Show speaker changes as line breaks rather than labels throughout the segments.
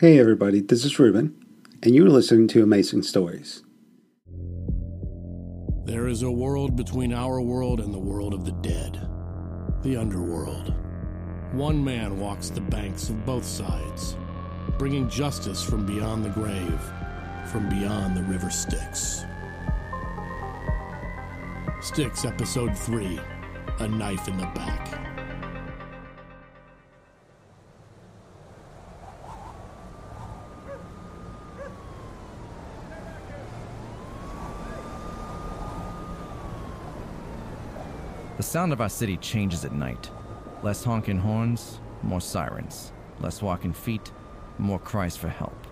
Hey everybody, this is Ruben, and you're listening to Amazing Stories.
There is a world between our world and the world of the dead, the underworld. One man walks the banks of both sides, bringing justice from beyond the grave, from beyond the river Styx. Styx, Episode 3 A Knife in the Back.
Sound of our city changes at night. Less honking horns, more sirens. Less walking feet, more cries for help.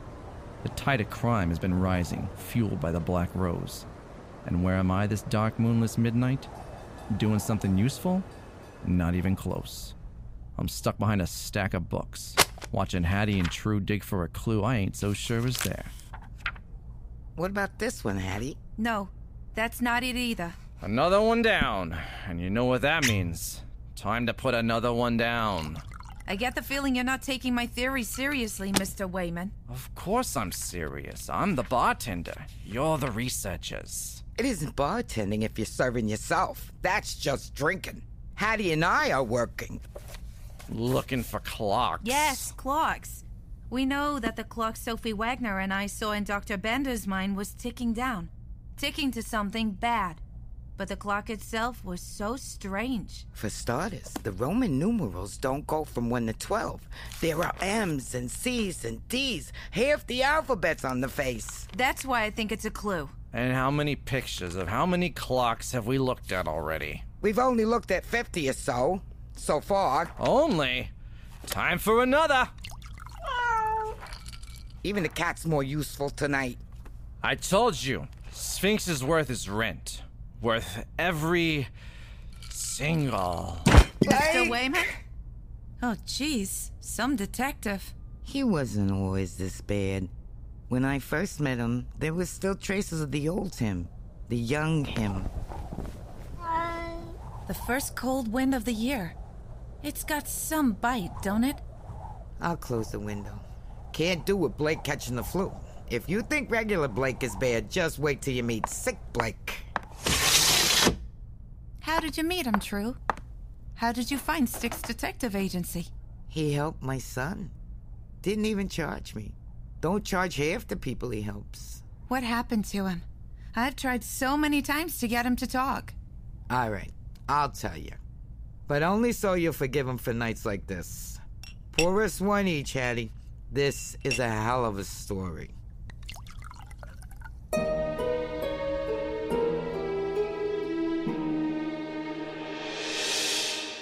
The tide of crime has been rising, fueled by the Black Rose. And where am I this dark, moonless midnight? Doing something useful? Not even close. I'm stuck behind a stack of books, watching Hattie and True dig for a clue I ain't so sure is there.
What about this one, Hattie?
No, that's not it either.
Another one down, and you know what that means. Time to put another one down.
I get the feeling you're not taking my theory seriously, Mr. Wayman.
Of course I'm serious. I'm the bartender. You're the researchers.
It isn't bartending if you're serving yourself. That's just drinking. Hattie and I are working.
Looking for clocks.
Yes, clocks. We know that the clock Sophie Wagner and I saw in Dr. Bender's mind was ticking down, ticking to something bad. But the clock itself was so strange.
For starters, the Roman numerals don't go from 1 to 12. There are M's and C's and D's, half the alphabet's on the face.
That's why I think it's a clue.
And how many pictures of how many clocks have we looked at already?
We've only looked at 50 or so, so far.
Only? Time for another!
Even the cat's more useful tonight.
I told you, Sphinx is worth its rent. Worth every single.
Mr. Wayman? Oh, jeez, some detective.
He wasn't always this bad. When I first met him, there were still traces of the old him, the young him.
The first cold wind of the year. It's got some bite, don't it?
I'll close the window. Can't do with Blake catching the flu. If you think regular Blake is bad, just wait till you meet sick Blake.
How did you meet him, True? How did you find Styx Detective Agency?
He helped my son. Didn't even charge me. Don't charge half the people he helps.
What happened to him? I've tried so many times to get him to talk.
All right, I'll tell you. But only so you'll forgive him for nights like this. Pour us one each, Hattie. This is a hell of a story.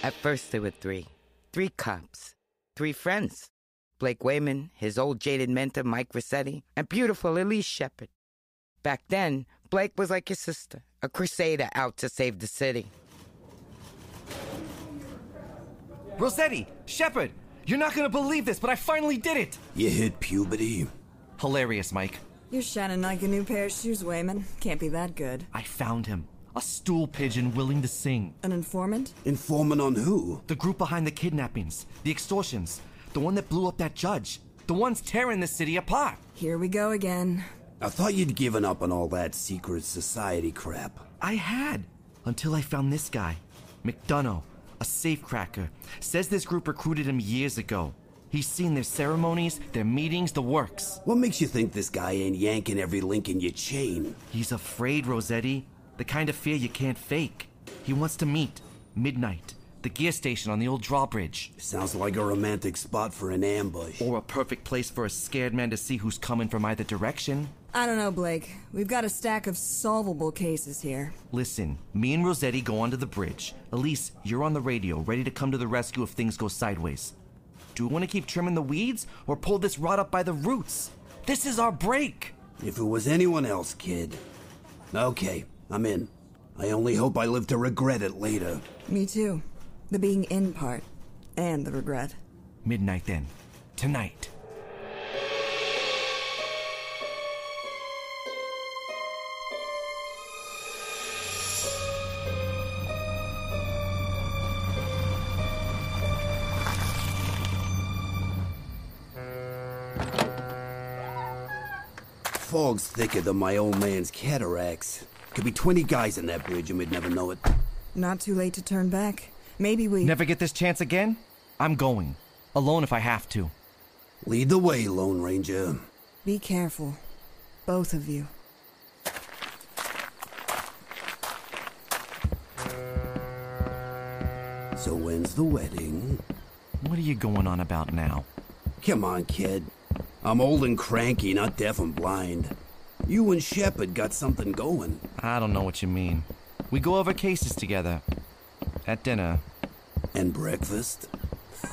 At first, there were three. Three cops. Three friends. Blake Wayman, his old jaded mentor, Mike Rossetti, and beautiful Elise Shepard. Back then, Blake was like his sister, a crusader out to save the city.
Rossetti, Shepard, you're not gonna believe this, but I finally did it!
You hit puberty.
Hilarious, Mike.
You're shining like a new pair of shoes, Wayman. Can't be that good.
I found him. A stool pigeon willing to sing.
An informant?
Informant on who?
The group behind the kidnappings, the extortions, the one that blew up that judge, the ones tearing the city apart.
Here we go again.
I thought you'd given up on all that secret society crap.
I had. Until I found this guy, McDonough, a safecracker. Says this group recruited him years ago. He's seen their ceremonies, their meetings, the works.
What makes you think this guy ain't yanking every link in your chain?
He's afraid, Rossetti. The kind of fear you can't fake. He wants to meet. Midnight. The gear station on the old drawbridge.
Sounds like a romantic spot for an ambush.
Or a perfect place for a scared man to see who's coming from either direction.
I don't know, Blake. We've got a stack of solvable cases here.
Listen, me and Rossetti go onto the bridge. Elise, you're on the radio, ready to come to the rescue if things go sideways. Do we want to keep trimming the weeds or pull this rod up by the roots? This is our break.
If it was anyone else, kid. Okay, I'm in. I only hope I live to regret it later.
Me too. The being in part. And the regret.
Midnight then. Tonight.
fog's thicker than my old man's cataracts. Could be 20 guys in that bridge and we'd never know it.
Not too late to turn back. Maybe we.
Never get this chance again? I'm going. Alone if I have to.
Lead the way, Lone Ranger.
Be careful. Both of you.
So when's the wedding?
What are you going on about now?
Come on, kid. I'm old and cranky, not deaf and blind. You and Shepard got something going.
I don't know what you mean. We go over cases together. At dinner.
And breakfast?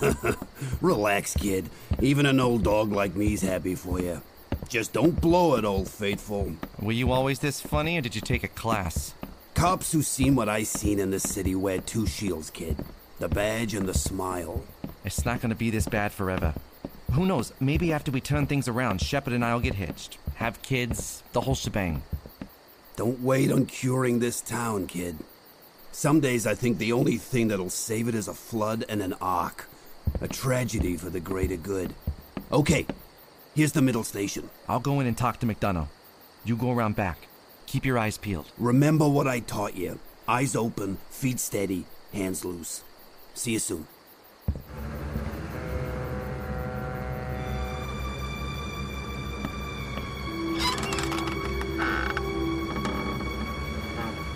Relax, kid. Even an old dog like me's happy for you. Just don't blow it, old faithful.
Were you always this funny, or did you take a class?
Cops who seen what I seen in this city wear two shields, kid. The badge and the smile.
It's not gonna be this bad forever. Who knows? Maybe after we turn things around, Shepard and I'll get hitched. Have kids, the whole shebang.
Don't wait on curing this town, kid. Some days I think the only thing that'll save it is a flood and an ark. A tragedy for the greater good. Okay, here's the middle station.
I'll go in and talk to McDonough. You go around back. Keep your eyes peeled.
Remember what I taught you. Eyes open, feet steady, hands loose. See you soon.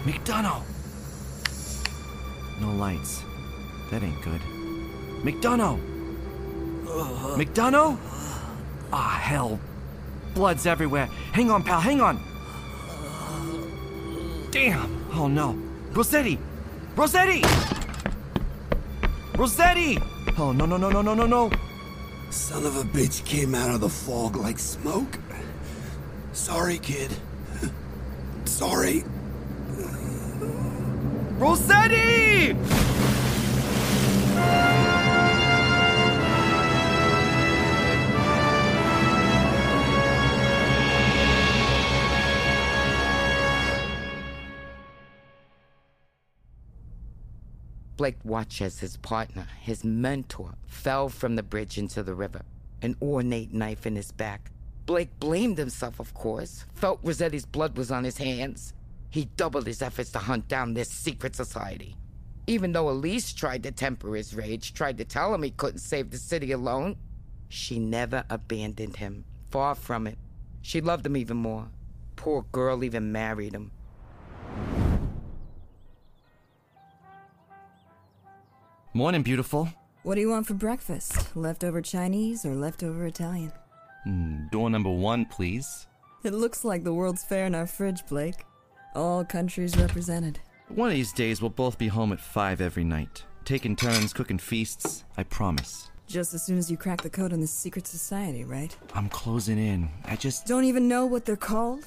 McDonough! No lights. That ain't good. McDonough! McDonough? Ah, hell. Blood's everywhere. Hang on, pal, hang on. Damn! Oh no. Rossetti! Rossetti! Rossetti! Oh, no, no, no, no, no, no, no.
Son of a bitch came out of the fog like smoke. Sorry, kid. Sorry.
Rossetti!
Blake watched as his partner, his mentor, fell from the bridge into the river, an ornate knife in his back. Blake blamed himself, of course, felt Rossetti's blood was on his hands. He doubled his efforts to hunt down this secret society. Even though Elise tried to temper his rage, tried to tell him he couldn't save the city alone, she never abandoned him. Far from it. She loved him even more. Poor girl even married him.
Morning, beautiful.
What do you want for breakfast? Leftover Chinese or leftover Italian?
Mm, door number one, please.
It looks like the World's Fair in our fridge, Blake. All countries represented.
One of these days, we'll both be home at five every night. Taking turns cooking feasts, I promise.
Just as soon as you crack the code on this secret society, right?
I'm closing in. I just.
Don't even know what they're called?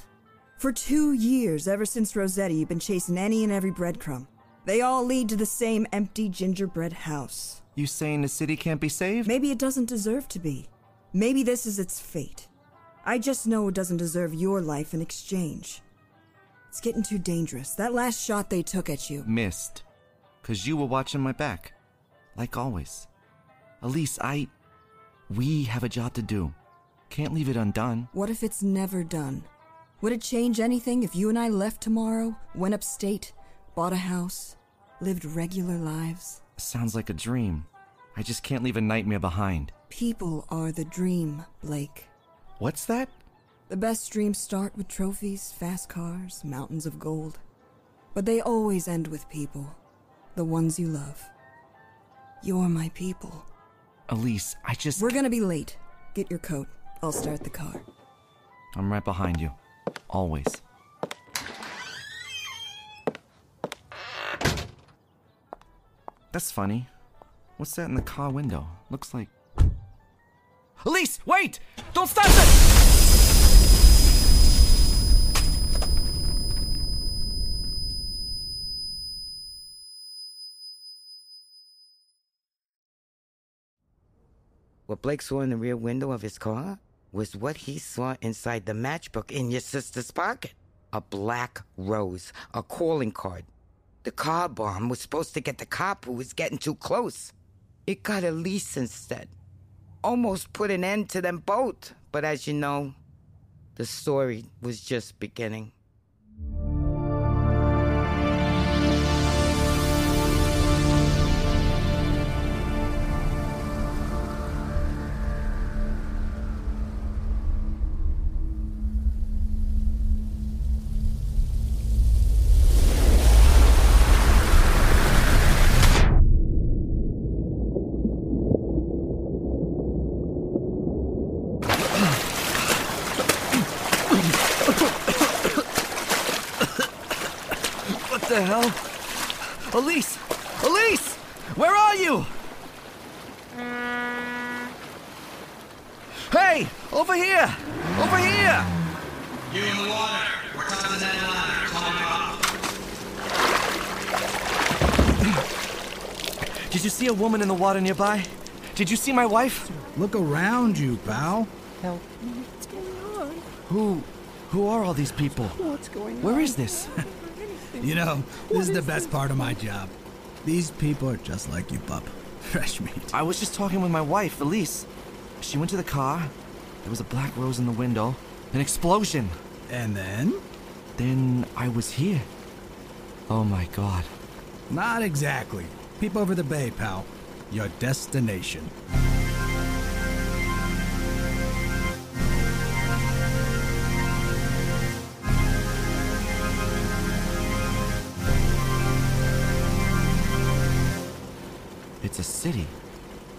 For two years, ever since Rossetti, you've been chasing any and every breadcrumb. They all lead to the same empty gingerbread house.
You saying the city can't be saved?
Maybe it doesn't deserve to be. Maybe this is its fate. I just know it doesn't deserve your life in exchange. It's getting too dangerous. That last shot they took at you.
Missed. Cause you were watching my back. Like always. Elise, I. We have a job to do. Can't leave it undone.
What if it's never done? Would it change anything if you and I left tomorrow, went upstate, bought a house, lived regular lives?
Sounds like a dream. I just can't leave a nightmare behind.
People are the dream, Blake.
What's that?
The best dreams start with trophies, fast cars, mountains of gold. But they always end with people. The ones you love. You're my people.
Elise, I just.
We're gonna be late. Get your coat. I'll start the car.
I'm right behind you. Always. That's funny. What's that in the car window? Looks like. Elise, wait! Don't stop it!
What Blake saw in the rear window of his car was what he saw inside the matchbook in your sister's pocket. A black rose, a calling card. The car bomb was supposed to get the cop who was getting too close. It got Elise instead. Almost put an end to them both, but as you know, The story was just beginning.
A woman in the water nearby? Did you see my wife?
Look around you, pal.
Who. Who are all these people? What's going Where is this?
You know, this is the best part of my job. These people are just like you, pup. Fresh meat.
I was just talking with my wife, Elise. She went to the car. There was a black rose in the window. An explosion.
And then?
Then I was here. Oh my god.
Not exactly. Peep over the bay, pal. Your destination.
It's a city.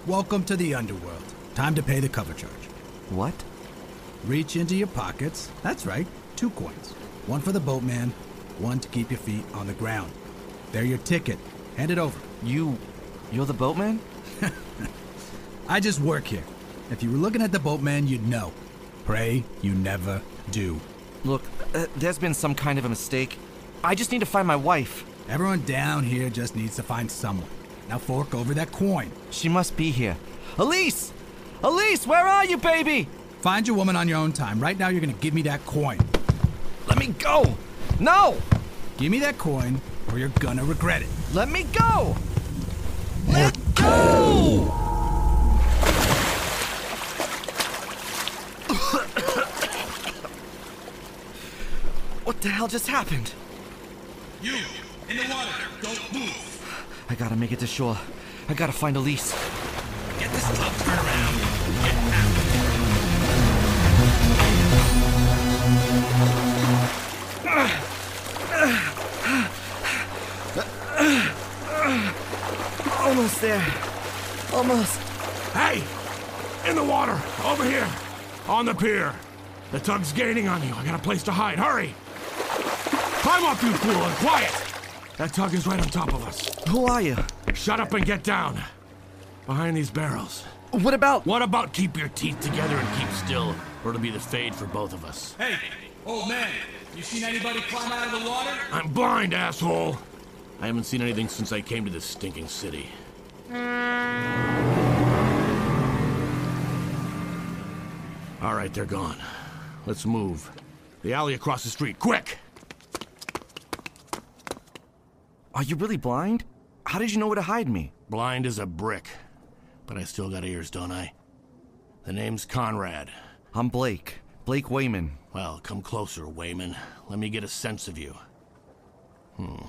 Welcome to the underworld. Time to pay the cover charge.
What?
Reach into your pockets. That's right, two coins. One for the boatman, one to keep your feet on the ground. They're your ticket. Hand it over.
You. You're the boatman?
I just work here. If you were looking at the boatman, you'd know. Pray you never do.
Look, uh, there's been some kind of a mistake. I just need to find my wife.
Everyone down here just needs to find someone. Now fork over that coin.
She must be here. Elise! Elise, where are you, baby?
Find your woman on your own time. Right now, you're gonna give me that coin.
Let me go! No!
Give me that coin, or you're gonna regret it.
Let me go! Let go! what the hell just happened?
You in the water. Don't move.
I gotta make it to shore. I gotta find Elise.
Get this club turned around. Get out. Ah.
Almost there. Almost.
Hey! In the water! Over here! On the pier! The tug's gaining on you. I got a place to hide. Hurry! Climb up, you fool, and quiet! That tug is right on top of us.
Who are you?
Shut up and get down. Behind these barrels.
What about.
What about keep your teeth together and keep still, or it'll be the fade for both of us.
Hey, old man. You seen anybody climb out of the water?
I'm blind, asshole! I haven't seen anything since I came to this stinking city. All right, they're gone. Let's move. The alley across the street, quick!
Are you really blind? How did you know where to hide me?
Blind as a brick. But I still got ears, don't I? The name's Conrad.
I'm Blake. Blake Wayman.
Well, come closer, Wayman. Let me get a sense of you. Hmm.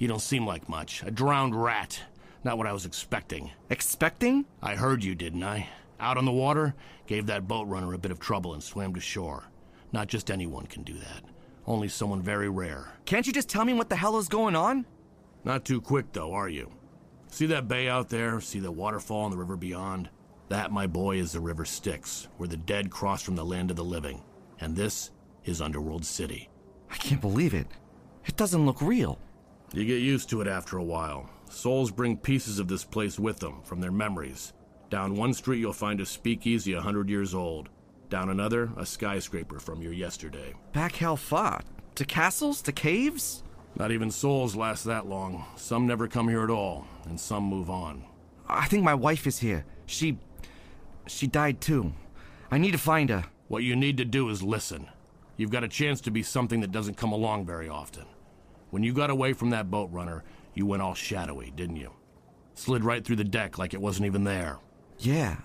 You don't seem like much. A drowned rat. Not what I was expecting.
Expecting?
I heard you, didn't I? Out on the water, gave that boat runner a bit of trouble and swam to shore. Not just anyone can do that. Only someone very rare.
Can't you just tell me what the hell is going on?
Not too quick, though, are you? See that bay out there? See the waterfall and the river beyond? That, my boy, is the River Styx, where the dead cross from the land of the living. And this is Underworld City.
I can't believe it. It doesn't look real.
You get used to it after a while. Souls bring pieces of this place with them from their memories. Down one street, you'll find a speakeasy a hundred years old. Down another, a skyscraper from your yesterday.
Back how far? To castles? To caves?
Not even souls last that long. Some never come here at all, and some move on.
I think my wife is here. She. She died too. I need to find her.
What you need to do is listen. You've got a chance to be something that doesn't come along very often. When you got away from that boat runner, you went all shadowy, didn't you? Slid right through the deck like it wasn't even there.
Yeah.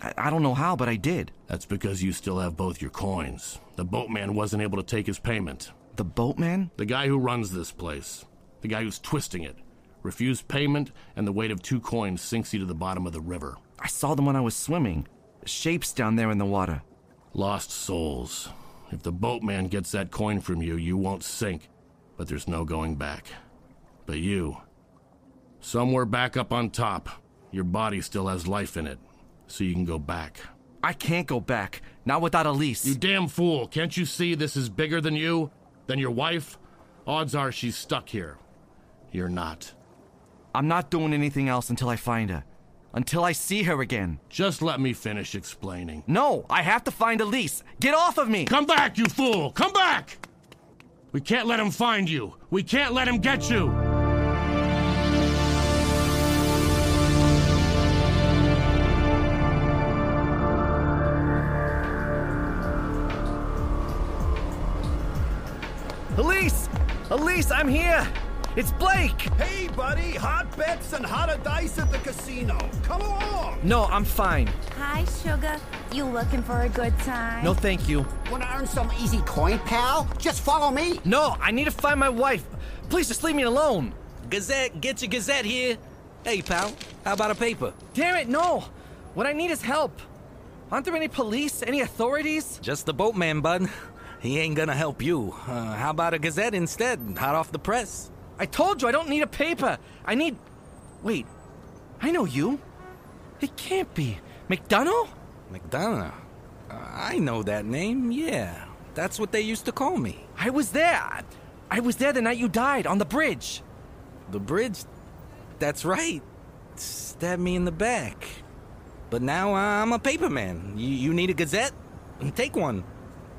I, I don't know how, but I did.
That's because you still have both your coins. The boatman wasn't able to take his payment.
The boatman?
The guy who runs this place, the guy who's twisting it, refused payment, and the weight of two coins sinks you to the bottom of the river.
I saw them when I was swimming. Shapes down there in the water.
Lost souls. If the boatman gets that coin from you, you won't sink, but there's no going back. But you, somewhere back up on top, your body still has life in it, so you can go back.
I can't go back. Not without Elise.
You damn fool. Can't you see this is bigger than you? Than your wife? Odds are she's stuck here. You're not.
I'm not doing anything else until I find her. Until I see her again.
Just let me finish explaining.
No, I have to find Elise. Get off of me!
Come back, you fool! Come back! We can't let him find you. We can't let him get you.
Elise! Elise, I'm here! It's Blake!
Hey, buddy, hot bets and hot dice at the casino. Come along.
No, I'm fine.
Hi, sugar. You looking for a good time?
No, thank you.
Want to earn some easy coin, pal? Just follow me.
No, I need to find my wife. Please just leave me alone.
Gazette, get your Gazette here. Hey, pal, how about a paper?
Damn it, no! What I need is help. Aren't there any police? Any authorities?
Just the boatman, bud. He ain't gonna help you. Uh, how about a Gazette instead? Hot off the press.
I told you I don't need a paper. I need. Wait. I know you. It can't be. McDonough?
McDonough? I know that name, yeah. That's what they used to call me.
I was there. I was there the night you died on the bridge.
The bridge? That's right. Stabbed me in the back. But now I'm a paperman. You, you need a gazette? Take one.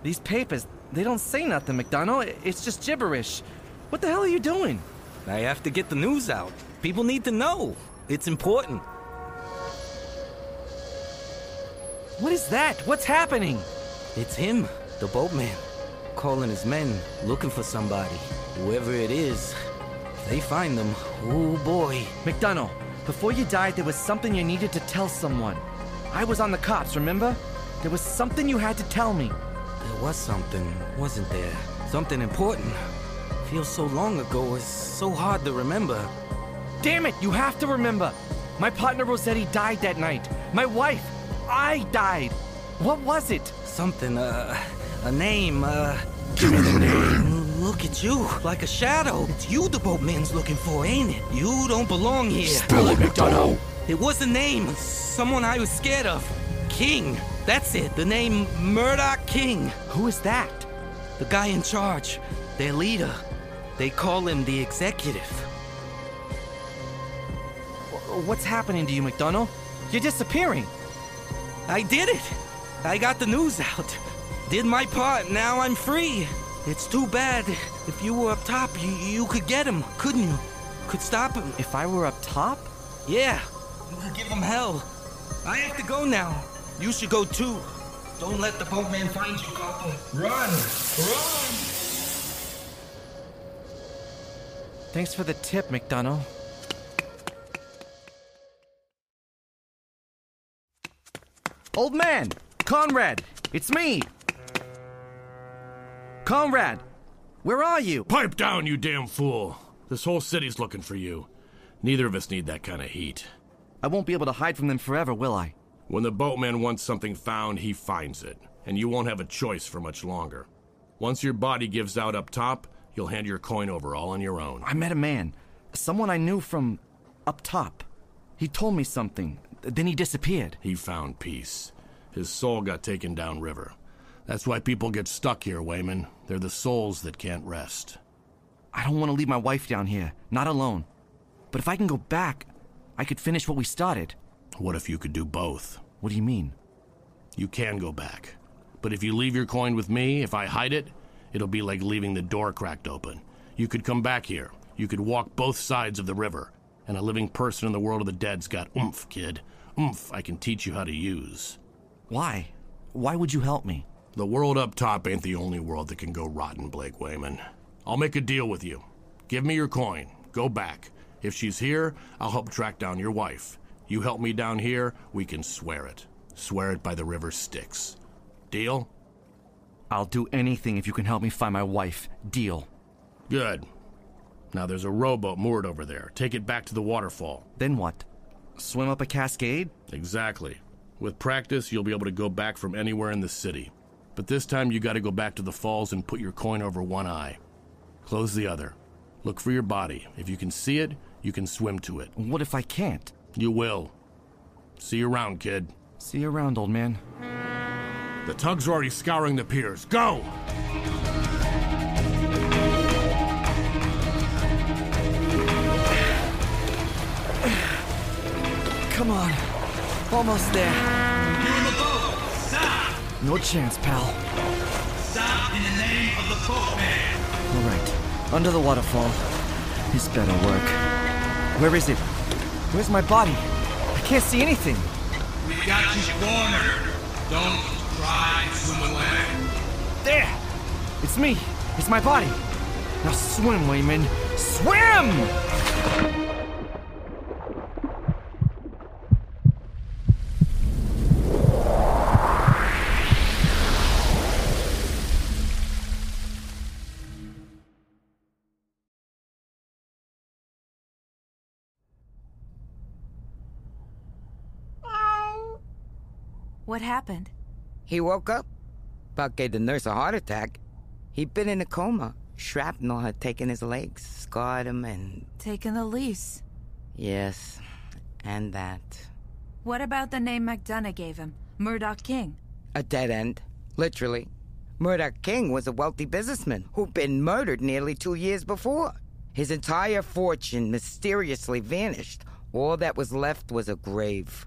These papers, they don't say nothing, McDonough. It's just gibberish. What the hell are you doing?
I have to get the news out. People need to know. It's important.
What is that? What's happening?
It's him, the boatman. Calling his men, looking for somebody. Whoever it is, if they find them, oh boy.
McDonough, before you died, there was something you needed to tell someone. I was on the cops, remember? There was something you had to tell me.
There was something, wasn't there? Something important. Feels so long ago, it's so hard to remember.
Damn it, you have to remember. My partner Rossetti died that night. My wife, I died. What was it?
Something, uh, a name, uh.
Give me the name.
Look at you, like a shadow. It's you the boatman's looking for, ain't it? You don't belong here.
Spill it, McDonough.
It was a name, someone I was scared of. King. That's it, the name Murdoch King.
Who is that?
The guy in charge, their leader. They call him the executive.
What's happening to you, McDonough? You're disappearing.
I did it. I got the news out. Did my part, now I'm free. It's too bad. If you were up top, you, you could get him, couldn't you? Could stop him.
If I were up top?
Yeah. You could give him hell. I have to go now. You should go too. Don't let the boatman find you, Copper. Run! Run!
Thanks for the tip, McDonough. Old man! Conrad! It's me! Conrad! Where are you?
Pipe down, you damn fool! This whole city's looking for you. Neither of us need that kind of heat.
I won't be able to hide from them forever, will I?
When the boatman wants something found, he finds it, and you won't have a choice for much longer. Once your body gives out up top, you'll hand your coin over all on your own.
I met a man, someone I knew from up top. He told me something, then he disappeared.
He found peace. His soul got taken downriver. That's why people get stuck here, Wayman. They're the souls that can't rest.
I don't want to leave my wife down here, not alone. But if I can go back, I could finish what we started.
What if you could do both?
What do you mean?
You can go back. But if you leave your coin with me, if I hide it, it'll be like leaving the door cracked open. You could come back here. You could walk both sides of the river. And a living person in the world of the dead's got oomph, kid. Oomph I can teach you how to use.
Why? Why would you help me?
The world up top ain't the only world that can go rotten, Blake Wayman. I'll make a deal with you. Give me your coin. Go back. If she's here, I'll help track down your wife. You help me down here, we can swear it. Swear it by the river Styx. Deal?
I'll do anything if you can help me find my wife. Deal.
Good. Now there's a rowboat moored over there. Take it back to the waterfall.
Then what? Swim up a cascade?
Exactly. With practice, you'll be able to go back from anywhere in the city. But this time you gotta go back to the falls and put your coin over one eye. Close the other. Look for your body. If you can see it, you can swim to it.
What if I can't?
You will. See you around, kid.
See you around, old man.
The tugs are already scouring the piers. Go!
Come on. Almost there.
You in the boat! Stop!
No chance, pal.
Stop in the name of the boatman!
All right. Under the waterfall. This better work. Where is it? Where's my body? I can't see anything.
We got you cornered. Don't try to swim away.
There! It's me. It's my body. Now swim, Wayman. Swim!
What happened?
He woke up. Buck gave the nurse a heart attack. He'd been in a coma. Shrapnel had taken his legs, scarred him, and.
Taken Elise.
Yes, and that.
What about the name McDonough gave him? Murdoch King.
A dead end. Literally. Murdoch King was a wealthy businessman who'd been murdered nearly two years before. His entire fortune mysteriously vanished. All that was left was a grave.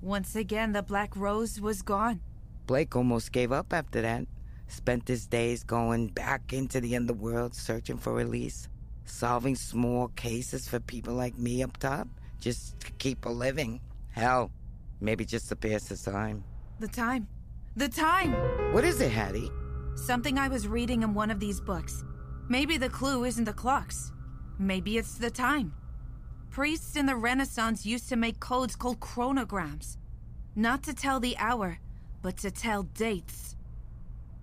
Once again, the Black Rose was gone.
Blake almost gave up after that. Spent his days going back into the underworld searching for release, solving small cases for people like me up top, just to keep a living. Hell, maybe just to pass the time.
The time. The time!
What is it, Hattie?
Something I was reading in one of these books. Maybe the clue isn't the clocks. Maybe it's the time. Priests in the Renaissance used to make codes called chronograms. Not to tell the hour, but to tell dates.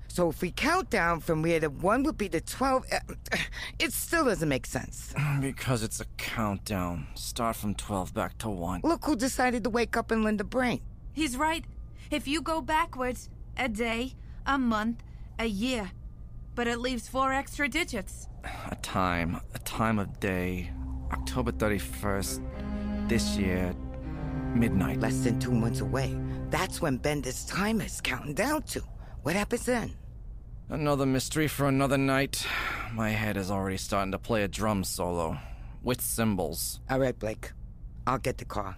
So if we count down from where the one would be the 12, uh, it still doesn't make sense.
Because it's a countdown. Start from 12 back to 1.
Look who decided to wake up and lend a brain.
He's right. If you go backwards, a day, a month, a year. But it leaves four extra digits.
A time. A time of day. October 31st. This year. Midnight.
Less than two months away. That's when Bender's time is counting down to. What happens then?
Another mystery for another night. My head is already starting to play a drum solo. With cymbals.
All right, Blake. I'll get the car.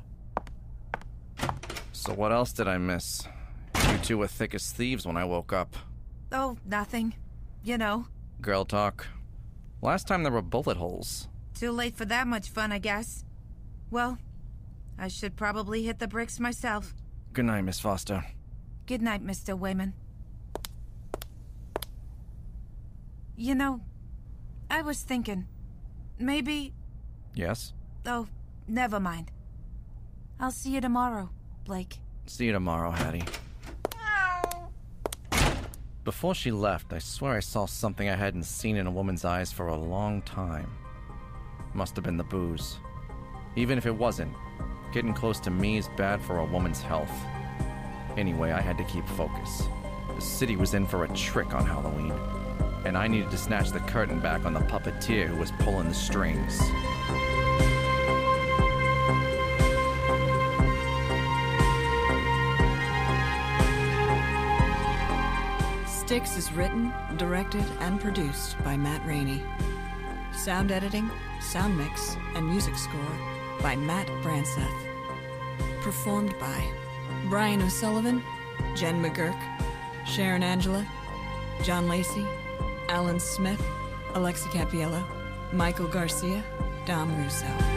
So what else did I miss? You two were thick as thieves when I woke up.
Oh, nothing. You know.
Girl talk. Last time there were bullet holes.
Too late for that much fun, I guess. Well, I should probably hit the bricks myself.
Good night, Miss Foster.
Good night, Mr. Wayman. You know, I was thinking, maybe.
Yes?
Oh, never mind. I'll see you tomorrow, Blake.
See you tomorrow, Hattie. Before she left, I swear I saw something I hadn't seen in a woman's eyes for a long time. Must have been the booze. Even if it wasn't, getting close to me is bad for a woman's health. Anyway, I had to keep focus. The city was in for a trick on Halloween, and I needed to snatch the curtain back on the puppeteer who was pulling the strings.
Styx is written, directed, and produced by Matt Rainey. Sound editing, sound mix, and music score by Matt Branseth. Performed by Brian O'Sullivan, Jen McGurk, Sharon Angela, John Lacey, Alan Smith, Alexi Capiello, Michael Garcia, Dom Russo.